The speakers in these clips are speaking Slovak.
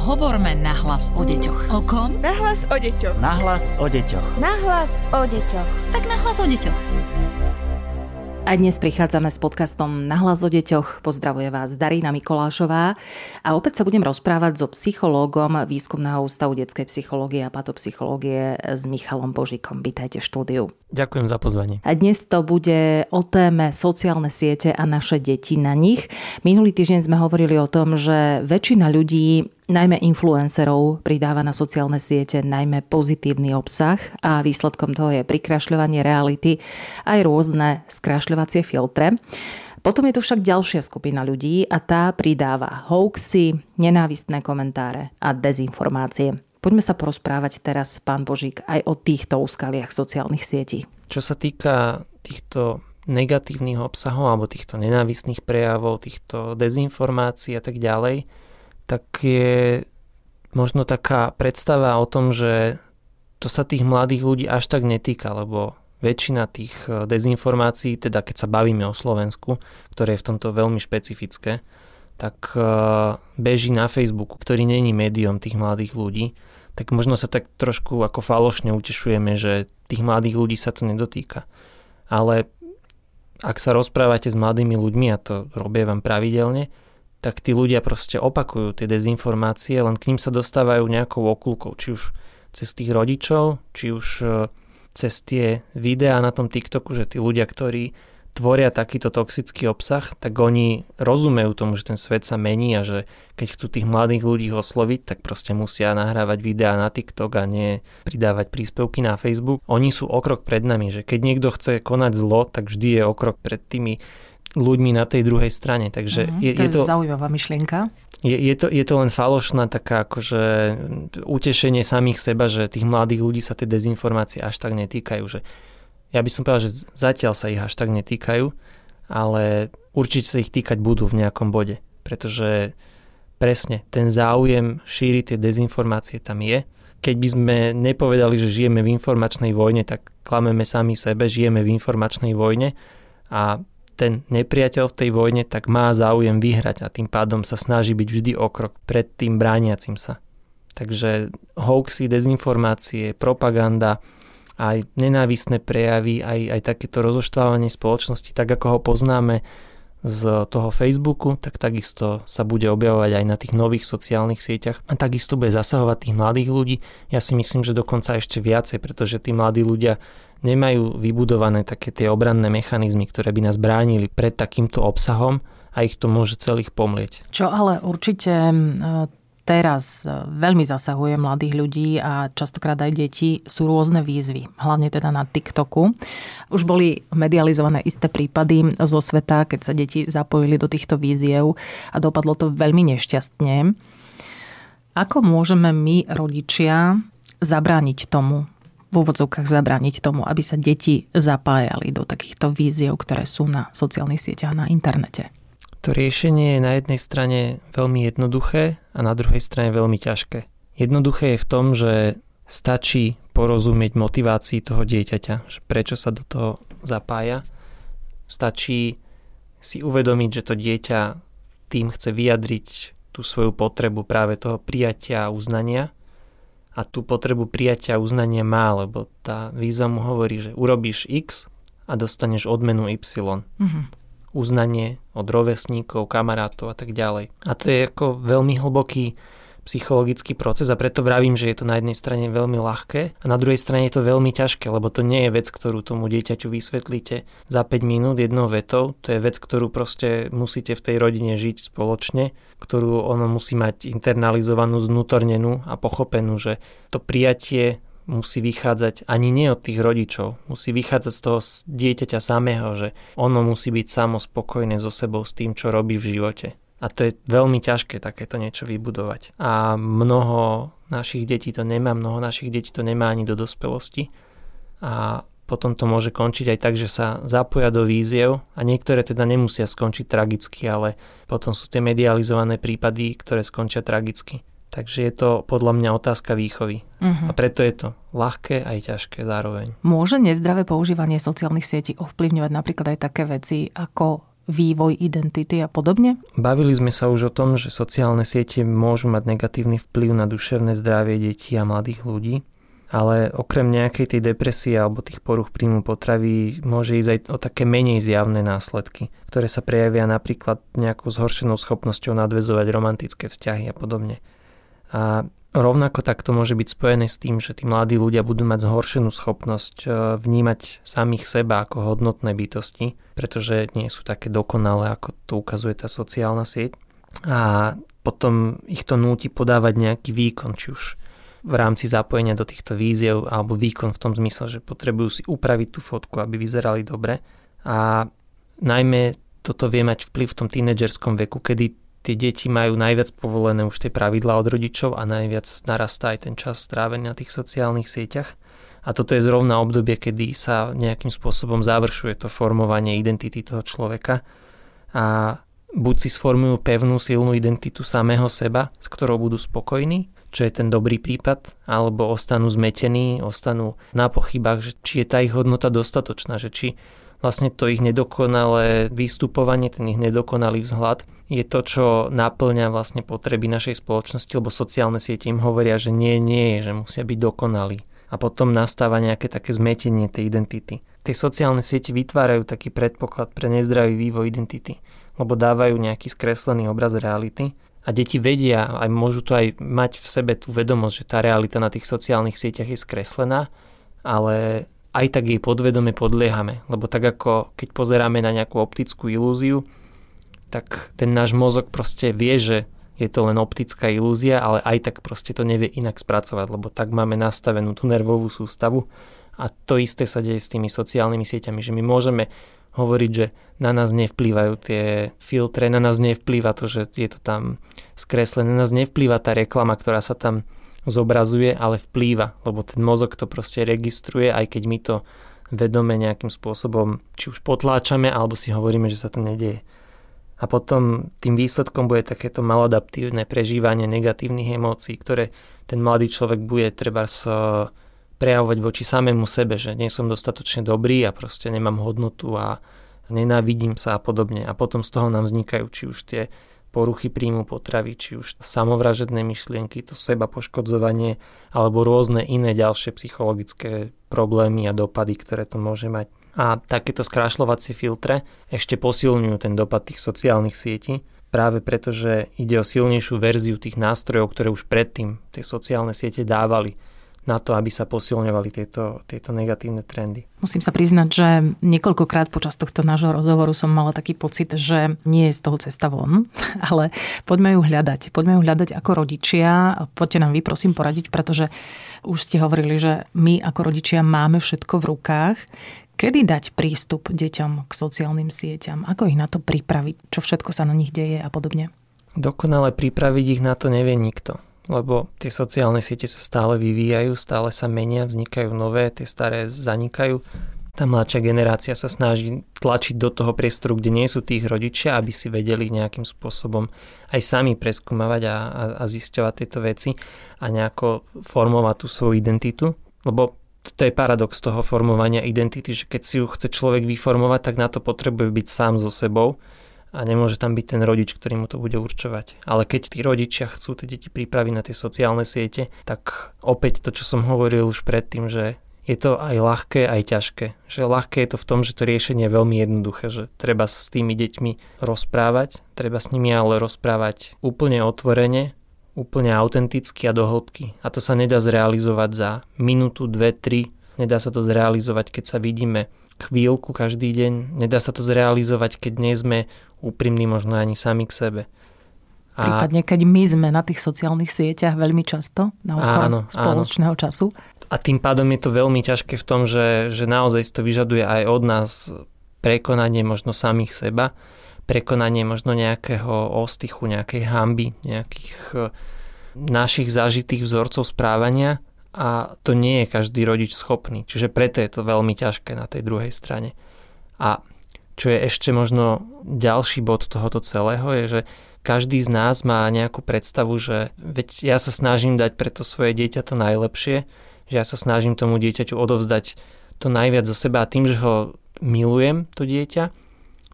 Hovorme nahlas o deťoch. O kom? Nahlas o deťoch. Nahlas o deťoch. Nahlas o deťoch. Tak nahlas o deťoch. A dnes prichádzame s podcastom Nahlas o deťoch. Pozdravuje vás Darína Mikolášová a opäť sa budem rozprávať so psychológom Výskumného ústavu detskej psychológie a patopsychológie s Michalom Božikom. Vítajte v štúdiu. Ďakujem za pozvanie. A dnes to bude o téme sociálne siete a naše deti na nich. Minulý týždeň sme hovorili o tom, že väčšina ľudí najmä influencerov pridáva na sociálne siete najmä pozitívny obsah a výsledkom toho je prikrašľovanie reality aj rôzne skrašľovacie filtre. Potom je tu však ďalšia skupina ľudí a tá pridáva hoaxy, nenávistné komentáre a dezinformácie. Poďme sa porozprávať teraz, pán Božík, aj o týchto úskaliach sociálnych sietí. Čo sa týka týchto negatívnych obsahov alebo týchto nenávistných prejavov, týchto dezinformácií a tak ďalej, tak je možno taká predstava o tom, že to sa tých mladých ľudí až tak netýka, lebo väčšina tých e, dezinformácií, teda keď sa bavíme o Slovensku, ktoré je v tomto veľmi špecifické, tak e, beží na Facebooku, ktorý není médium tých mladých ľudí, tak možno sa tak trošku ako falošne utešujeme, že tých mladých ľudí sa to nedotýka. Ale ak sa rozprávate s mladými ľuďmi, a to robievam pravidelne, tak tí ľudia proste opakujú tie dezinformácie, len k ním sa dostávajú nejakou okulkou, či už cez tých rodičov, či už e, cez tie videá na tom TikToku, že tí ľudia, ktorí tvoria takýto toxický obsah, tak oni rozumejú tomu, že ten svet sa mení a že keď chcú tých mladých ľudí osloviť, tak proste musia nahrávať videá na TikTok a nie pridávať príspevky na Facebook. Oni sú o krok pred nami, že keď niekto chce konať zlo, tak vždy je o krok pred tými ľuďmi na tej druhej strane. Takže uh-huh, je, to je to zaujímavá myšlienka. Je, je, to, je to len falošná taká akože utešenie samých seba, že tých mladých ľudí sa tie dezinformácie až tak netýkajú. Že ja by som povedal, že zatiaľ sa ich až tak netýkajú, ale určite sa ich týkať budú v nejakom bode. Pretože presne ten záujem šíriť tie dezinformácie tam je. Keď by sme nepovedali, že žijeme v informačnej vojne, tak klameme sami sebe, žijeme v informačnej vojne a ten nepriateľ v tej vojne tak má záujem vyhrať a tým pádom sa snaží byť vždy o krok pred tým brániacim sa. Takže hoaxy, dezinformácie, propaganda, aj nenávisné prejavy, aj, aj takéto rozoštvávanie spoločnosti, tak ako ho poznáme z toho Facebooku, tak takisto sa bude objavovať aj na tých nových sociálnych sieťach a takisto bude zasahovať tých mladých ľudí. Ja si myslím, že dokonca ešte viacej, pretože tí mladí ľudia nemajú vybudované také tie obranné mechanizmy, ktoré by nás bránili pred takýmto obsahom a ich to môže celých pomlieť. Čo ale určite teraz veľmi zasahuje mladých ľudí a častokrát aj deti, sú rôzne výzvy, hlavne teda na TikToku. Už boli medializované isté prípady zo sveta, keď sa deti zapojili do týchto víziev a dopadlo to veľmi nešťastne. Ako môžeme my, rodičia, zabrániť tomu, v úvodzovkách zabrániť tomu, aby sa deti zapájali do takýchto víziev, ktoré sú na sociálnych sieťach na internete? To riešenie je na jednej strane veľmi jednoduché a na druhej strane veľmi ťažké. Jednoduché je v tom, že stačí porozumieť motivácii toho dieťaťa, prečo sa do toho zapája. Stačí si uvedomiť, že to dieťa tým chce vyjadriť tú svoju potrebu práve toho prijatia a uznania a tú potrebu prijatia a uznania má, lebo tá výzva mu hovorí, že urobíš X a dostaneš odmenu Y. Mm-hmm. Uznanie od rovesníkov, kamarátov a tak ďalej. A to je ako veľmi hlboký psychologický proces a preto vravím, že je to na jednej strane veľmi ľahké a na druhej strane je to veľmi ťažké, lebo to nie je vec, ktorú tomu dieťaťu vysvetlíte za 5 minút jednou vetou, to je vec, ktorú proste musíte v tej rodine žiť spoločne, ktorú ono musí mať internalizovanú, znútornenú a pochopenú, že to prijatie musí vychádzať ani nie od tých rodičov, musí vychádzať z toho dieťaťa samého, že ono musí byť samo spokojné so sebou s tým, čo robí v živote. A to je veľmi ťažké takéto niečo vybudovať. A mnoho našich detí to nemá, mnoho našich detí to nemá ani do dospelosti. A potom to môže končiť aj tak, že sa zapoja do víziev a niektoré teda nemusia skončiť tragicky, ale potom sú tie medializované prípady, ktoré skončia tragicky. Takže je to podľa mňa otázka výchovy. Uh-huh. A preto je to ľahké aj ťažké zároveň. Môže nezdravé používanie sociálnych sietí ovplyvňovať napríklad aj také veci ako vývoj identity a podobne? Bavili sme sa už o tom, že sociálne siete môžu mať negatívny vplyv na duševné zdravie detí a mladých ľudí, ale okrem nejakej tej depresie alebo tých poruch príjmu potravy môže ísť aj o také menej zjavné následky, ktoré sa prejavia napríklad nejakou zhoršenou schopnosťou nadvezovať romantické vzťahy a podobne. A Rovnako tak to môže byť spojené s tým, že tí mladí ľudia budú mať zhoršenú schopnosť e, vnímať samých seba ako hodnotné bytosti, pretože nie sú také dokonalé, ako to ukazuje tá sociálna sieť. A potom ich to núti podávať nejaký výkon, či už v rámci zapojenia do týchto víziev, alebo výkon v tom zmysle, že potrebujú si upraviť tú fotku, aby vyzerali dobre. A najmä toto vie mať vplyv v tom tínedžerskom veku, kedy tie deti majú najviac povolené už tie pravidlá od rodičov a najviac narastá aj ten čas strávený na tých sociálnych sieťach. A toto je zrovna obdobie, kedy sa nejakým spôsobom završuje to formovanie identity toho človeka a buď si sformujú pevnú silnú identitu samého seba, s ktorou budú spokojní, čo je ten dobrý prípad, alebo ostanú zmetení, ostanú na pochybách, že či je tá ich hodnota dostatočná, že či vlastne to ich nedokonalé vystupovanie, ten ich nedokonalý vzhľad je to, čo naplňa vlastne potreby našej spoločnosti, lebo sociálne siete im hovoria, že nie, nie, že musia byť dokonalí. A potom nastáva nejaké také zmetenie tej identity. Tie sociálne siete vytvárajú taký predpoklad pre nezdravý vývoj identity, lebo dávajú nejaký skreslený obraz reality a deti vedia, aj môžu to aj mať v sebe tú vedomosť, že tá realita na tých sociálnych sieťach je skreslená, ale aj tak jej podvedome podliehame. Lebo tak ako keď pozeráme na nejakú optickú ilúziu, tak ten náš mozog proste vie, že je to len optická ilúzia, ale aj tak proste to nevie inak spracovať, lebo tak máme nastavenú tú nervovú sústavu a to isté sa deje s tými sociálnymi sieťami, že my môžeme hovoriť, že na nás nevplývajú tie filtre, na nás nevplýva to, že je to tam skreslené, na nás nevplýva tá reklama, ktorá sa tam zobrazuje, ale vplýva, lebo ten mozog to proste registruje, aj keď my to vedome nejakým spôsobom či už potláčame, alebo si hovoríme, že sa to nedieje. A potom tým výsledkom bude takéto maladaptívne prežívanie negatívnych emócií, ktoré ten mladý človek bude treba sa prejavovať voči samému sebe, že nie som dostatočne dobrý a proste nemám hodnotu a nenávidím sa a podobne. A potom z toho nám vznikajú či už tie poruchy príjmu potravy, či už samovražedné myšlienky, to seba poškodzovanie alebo rôzne iné ďalšie psychologické problémy a dopady, ktoré to môže mať. A takéto skrášľovacie filtre ešte posilňujú ten dopad tých sociálnych sietí, práve preto, že ide o silnejšiu verziu tých nástrojov, ktoré už predtým tie sociálne siete dávali na to, aby sa posilňovali tieto, tieto negatívne trendy. Musím sa priznať, že niekoľkokrát počas tohto nášho rozhovoru som mala taký pocit, že nie je z toho cesta von, ale poďme ju hľadať. Poďme ju hľadať ako rodičia. Poďte nám vy prosím poradiť, pretože už ste hovorili, že my ako rodičia máme všetko v rukách. Kedy dať prístup deťom k sociálnym sieťam? Ako ich na to pripraviť? Čo všetko sa na nich deje a podobne? Dokonale pripraviť ich na to nevie nikto. Lebo tie sociálne siete sa stále vyvíjajú, stále sa menia, vznikajú nové, tie staré zanikajú. Tá mladšia generácia sa snaží tlačiť do toho priestoru, kde nie sú tých rodičia, aby si vedeli nejakým spôsobom aj sami preskúmavať a, a, a zisťovať tieto veci a nejako formovať tú svoju identitu. Lebo to je paradox toho formovania identity, že keď si ju chce človek vyformovať, tak na to potrebuje byť sám so sebou a nemôže tam byť ten rodič, ktorý mu to bude určovať. Ale keď tí rodičia chcú tie deti pripraviť na tie sociálne siete, tak opäť to, čo som hovoril už predtým, že je to aj ľahké, aj ťažké. Že ľahké je to v tom, že to riešenie je veľmi jednoduché, že treba s tými deťmi rozprávať, treba s nimi ale rozprávať úplne otvorene, úplne autenticky a do. A to sa nedá zrealizovať za minútu, dve, tri. Nedá sa to zrealizovať, keď sa vidíme chvíľku každý deň. Nedá sa to zrealizovať, keď nie sme úprimní možno ani sami k sebe. A... Prípadne, keď my sme na tých sociálnych sieťach veľmi často, na áno, spoločného áno. času. A tým pádom je to veľmi ťažké v tom, že, že naozaj to vyžaduje aj od nás prekonanie možno samých seba prekonanie možno nejakého ostychu, nejakej hamby, nejakých e, našich zažitých vzorcov správania a to nie je každý rodič schopný. Čiže preto je to veľmi ťažké na tej druhej strane. A čo je ešte možno ďalší bod tohoto celého je, že každý z nás má nejakú predstavu, že veď ja sa snažím dať pre to svoje dieťa to najlepšie, že ja sa snažím tomu dieťaťu odovzdať to najviac zo seba a tým, že ho milujem, to dieťa,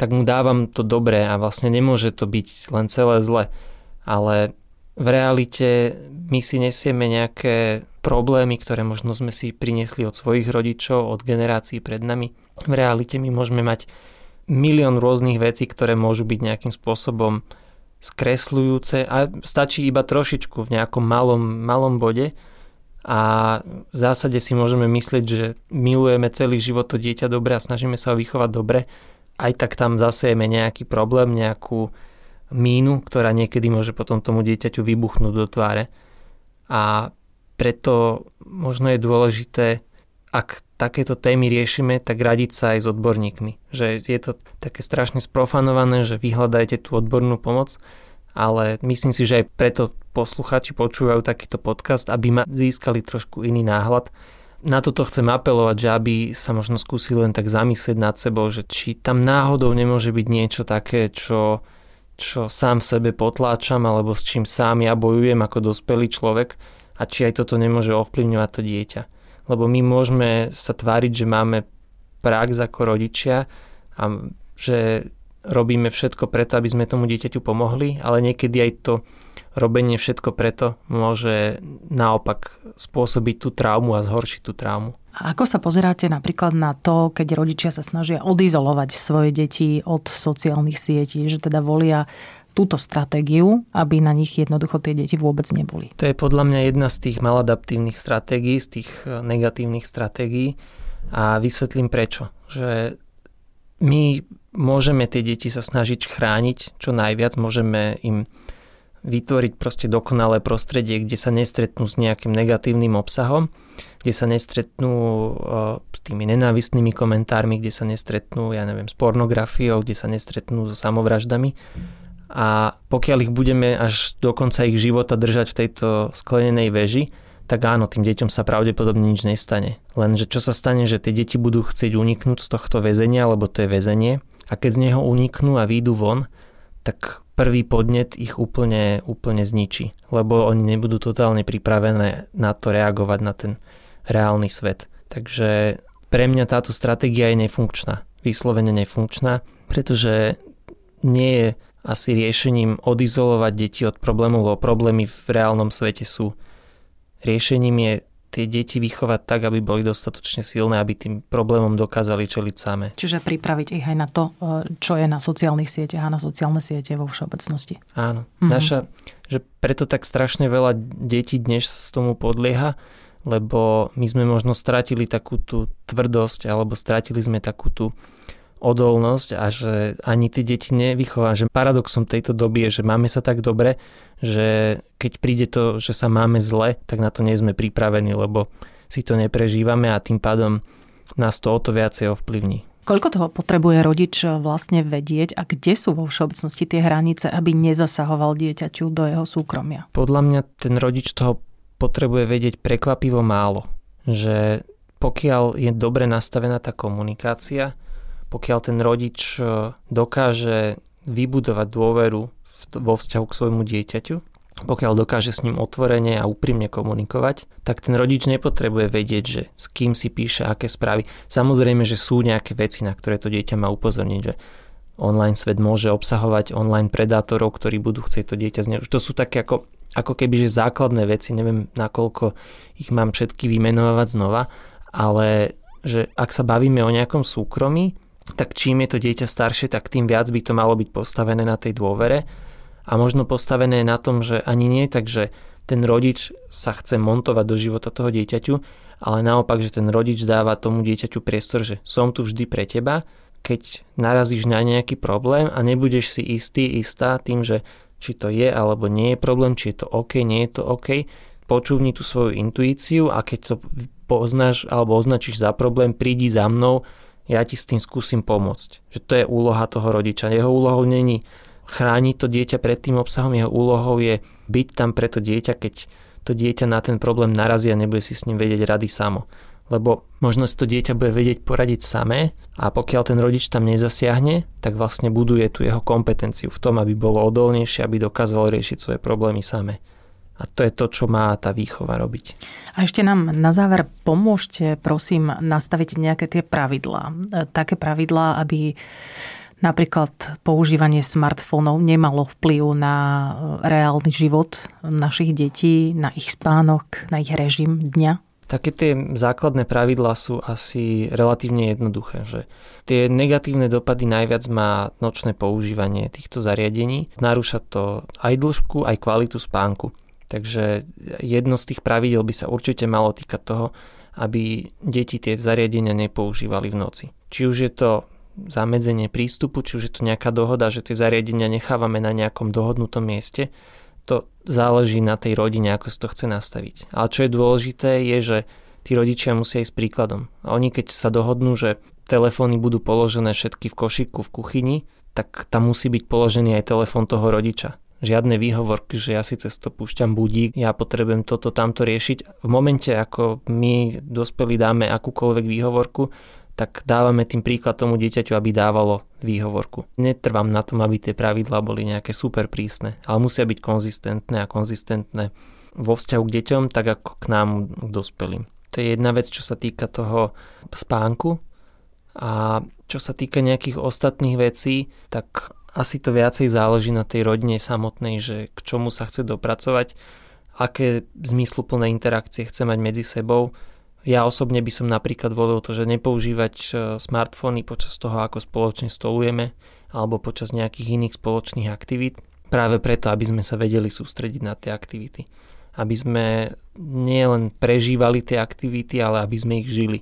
tak mu dávam to dobré a vlastne nemôže to byť len celé zle. Ale v realite my si nesieme nejaké problémy, ktoré možno sme si priniesli od svojich rodičov, od generácií pred nami. V realite my môžeme mať milión rôznych vecí, ktoré môžu byť nejakým spôsobom skresľujúce a stačí iba trošičku v nejakom malom, malom bode a v zásade si môžeme myslieť, že milujeme celý život to dieťa dobre a snažíme sa ho vychovať dobre, aj tak tam zasejeme nejaký problém, nejakú mínu, ktorá niekedy môže potom tomu dieťaťu vybuchnúť do tváre. A preto možno je dôležité ak takéto témy riešime, tak radiť sa aj s odborníkmi. Že je to také strašne sprofanované, že vyhľadajte tú odbornú pomoc, ale myslím si, že aj preto posluchači počúvajú takýto podcast, aby ma získali trošku iný náhľad. Na toto chcem apelovať, že aby sa možno skúsili len tak zamyslieť nad sebou, že či tam náhodou nemôže byť niečo také, čo, čo sám sebe potláčam, alebo s čím sám ja bojujem ako dospelý človek a či aj toto nemôže ovplyvňovať to dieťa lebo my môžeme sa tváriť, že máme prax ako rodičia a že robíme všetko preto, aby sme tomu dieťaťu pomohli, ale niekedy aj to robenie všetko preto môže naopak spôsobiť tú traumu a zhoršiť tú traumu. A ako sa pozeráte napríklad na to, keď rodičia sa snažia odizolovať svoje deti od sociálnych sietí, že teda volia túto stratégiu, aby na nich jednoducho tie deti vôbec neboli. To je podľa mňa jedna z tých maladaptívnych stratégií, z tých e, negatívnych stratégií a vysvetlím prečo. Že my môžeme tie deti sa snažiť chrániť čo najviac, môžeme im vytvoriť proste dokonalé prostredie, kde sa nestretnú s nejakým negatívnym obsahom, kde sa nestretnú e, s tými nenávistnými komentármi, kde sa nestretnú, ja neviem, s pornografiou, kde sa nestretnú so samovraždami a pokiaľ ich budeme až do konca ich života držať v tejto sklenenej veži, tak áno, tým deťom sa pravdepodobne nič nestane. Lenže čo sa stane, že tie deti budú chcieť uniknúť z tohto väzenia, lebo to je väzenie, a keď z neho uniknú a výjdu von, tak prvý podnet ich úplne, úplne zničí, lebo oni nebudú totálne pripravené na to reagovať na ten reálny svet. Takže pre mňa táto stratégia je nefunkčná, vyslovene nefunkčná, pretože nie je asi riešením odizolovať deti od problémov, lebo problémy v reálnom svete sú. Riešením je tie deti vychovať tak, aby boli dostatočne silné, aby tým problémom dokázali čeliť same. Čiže pripraviť ich aj na to, e, čo je na sociálnych sieťach a na sociálne siete vo všeobecnosti. Áno. Mhm. Naša, že preto tak strašne veľa detí dnes z tomu podlieha, lebo my sme možno stratili takú tú tvrdosť alebo stratili sme takú tú odolnosť a že ani tie deti nevychová. Že paradoxom tejto doby je, že máme sa tak dobre, že keď príde to, že sa máme zle, tak na to nie sme pripravení, lebo si to neprežívame a tým pádom nás to o to viacej ovplyvní. Koľko toho potrebuje rodič vlastne vedieť a kde sú vo všeobecnosti tie hranice, aby nezasahoval dieťaťu do jeho súkromia? Podľa mňa ten rodič toho potrebuje vedieť prekvapivo málo. Že pokiaľ je dobre nastavená tá komunikácia, pokiaľ ten rodič e, dokáže vybudovať dôveru vo vzťahu k svojmu dieťaťu, pokiaľ dokáže s ním otvorene a úprimne komunikovať, tak ten rodič nepotrebuje vedieť, že s kým si píše, aké správy. Samozrejme, že sú nejaké veci, na ktoré to dieťa má upozorniť, že online svet môže obsahovať online predátorov, ktorí budú chcieť to dieťa zneužiť. To sú také ako, ako keby, že základné veci, neviem nakoľko ich mám všetky vymenovať znova, ale že ak sa bavíme o nejakom súkromí, tak čím je to dieťa staršie, tak tým viac by to malo byť postavené na tej dôvere. A možno postavené na tom, že ani nie tak, že ten rodič sa chce montovať do života toho dieťaťu, ale naopak, že ten rodič dáva tomu dieťaťu priestor, že som tu vždy pre teba, keď narazíš na nejaký problém a nebudeš si istý, istá tým, že či to je alebo nie je problém, či je to OK, nie je to OK, počúvni tú svoju intuíciu a keď to poznáš alebo označíš za problém, prídi za mnou ja ti s tým skúsim pomôcť. Že to je úloha toho rodiča. Jeho úlohou není chrániť to dieťa pred tým obsahom, jeho úlohou je byť tam pre to dieťa, keď to dieťa na ten problém narazí a nebude si s ním vedieť rady samo. Lebo možno si to dieťa bude vedieť poradiť samé a pokiaľ ten rodič tam nezasiahne, tak vlastne buduje tu jeho kompetenciu v tom, aby bolo odolnejšie, aby dokázalo riešiť svoje problémy samé. A to je to, čo má tá výchova robiť. A ešte nám na záver pomôžte, prosím, nastaviť nejaké tie pravidlá. Také pravidlá, aby napríklad používanie smartfónov nemalo vplyv na reálny život našich detí, na ich spánok, na ich režim dňa? Také tie základné pravidlá sú asi relatívne jednoduché, že tie negatívne dopady najviac má nočné používanie týchto zariadení. Narúša to aj dĺžku, aj kvalitu spánku. Takže jedno z tých pravidel by sa určite malo týkať toho, aby deti tie zariadenia nepoužívali v noci. Či už je to zamedzenie prístupu, či už je to nejaká dohoda, že tie zariadenia nechávame na nejakom dohodnutom mieste, to záleží na tej rodine, ako si to chce nastaviť. Ale čo je dôležité, je, že tí rodičia musia ísť príkladom. A oni keď sa dohodnú, že telefóny budú položené všetky v košiku v kuchyni, tak tam musí byť položený aj telefón toho rodiča. Žiadne výhovorky, že ja si cez to púšťam budík, ja potrebujem toto, tamto riešiť. V momente, ako my dospelí dáme akúkoľvek výhovorku, tak dávame tým príklad tomu dieťaťu, aby dávalo výhovorku. Netrvám na tom, aby tie pravidlá boli nejaké super prísne, ale musia byť konzistentné a konzistentné vo vzťahu k deťom, tak ako k nám, k dospelým. To je jedna vec, čo sa týka toho spánku. A čo sa týka nejakých ostatných vecí, tak asi to viacej záleží na tej rodine samotnej, že k čomu sa chce dopracovať, aké zmysluplné interakcie chce mať medzi sebou ja osobne by som napríklad volil to, že nepoužívať e, smartfóny počas toho, ako spoločne stolujeme alebo počas nejakých iných spoločných aktivít. Práve preto, aby sme sa vedeli sústrediť na tie aktivity. Aby sme nielen prežívali tie aktivity, ale aby sme ich žili.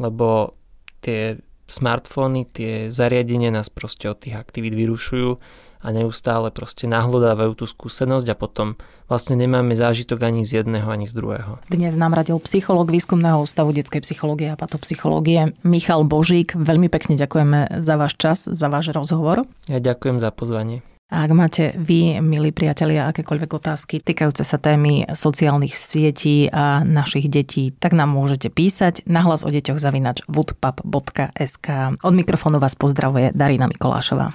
Lebo tie smartfóny, tie zariadenia nás proste od tých aktivít vyrušujú a neustále proste nahlodávajú tú skúsenosť a potom vlastne nemáme zážitok ani z jedného, ani z druhého. Dnes nám radil psychológ Výskumného ústavu detskej psychológie a patopsychológie Michal Božík. Veľmi pekne ďakujeme za váš čas, za váš rozhovor. Ja ďakujem za pozvanie. Ak máte vy, milí priatelia, akékoľvek otázky týkajúce sa témy sociálnych sietí a našich detí, tak nám môžete písať na hlas o deťoch zavinač woodpub.sk. Od mikrofónu vás pozdravuje Darina Mikolášová.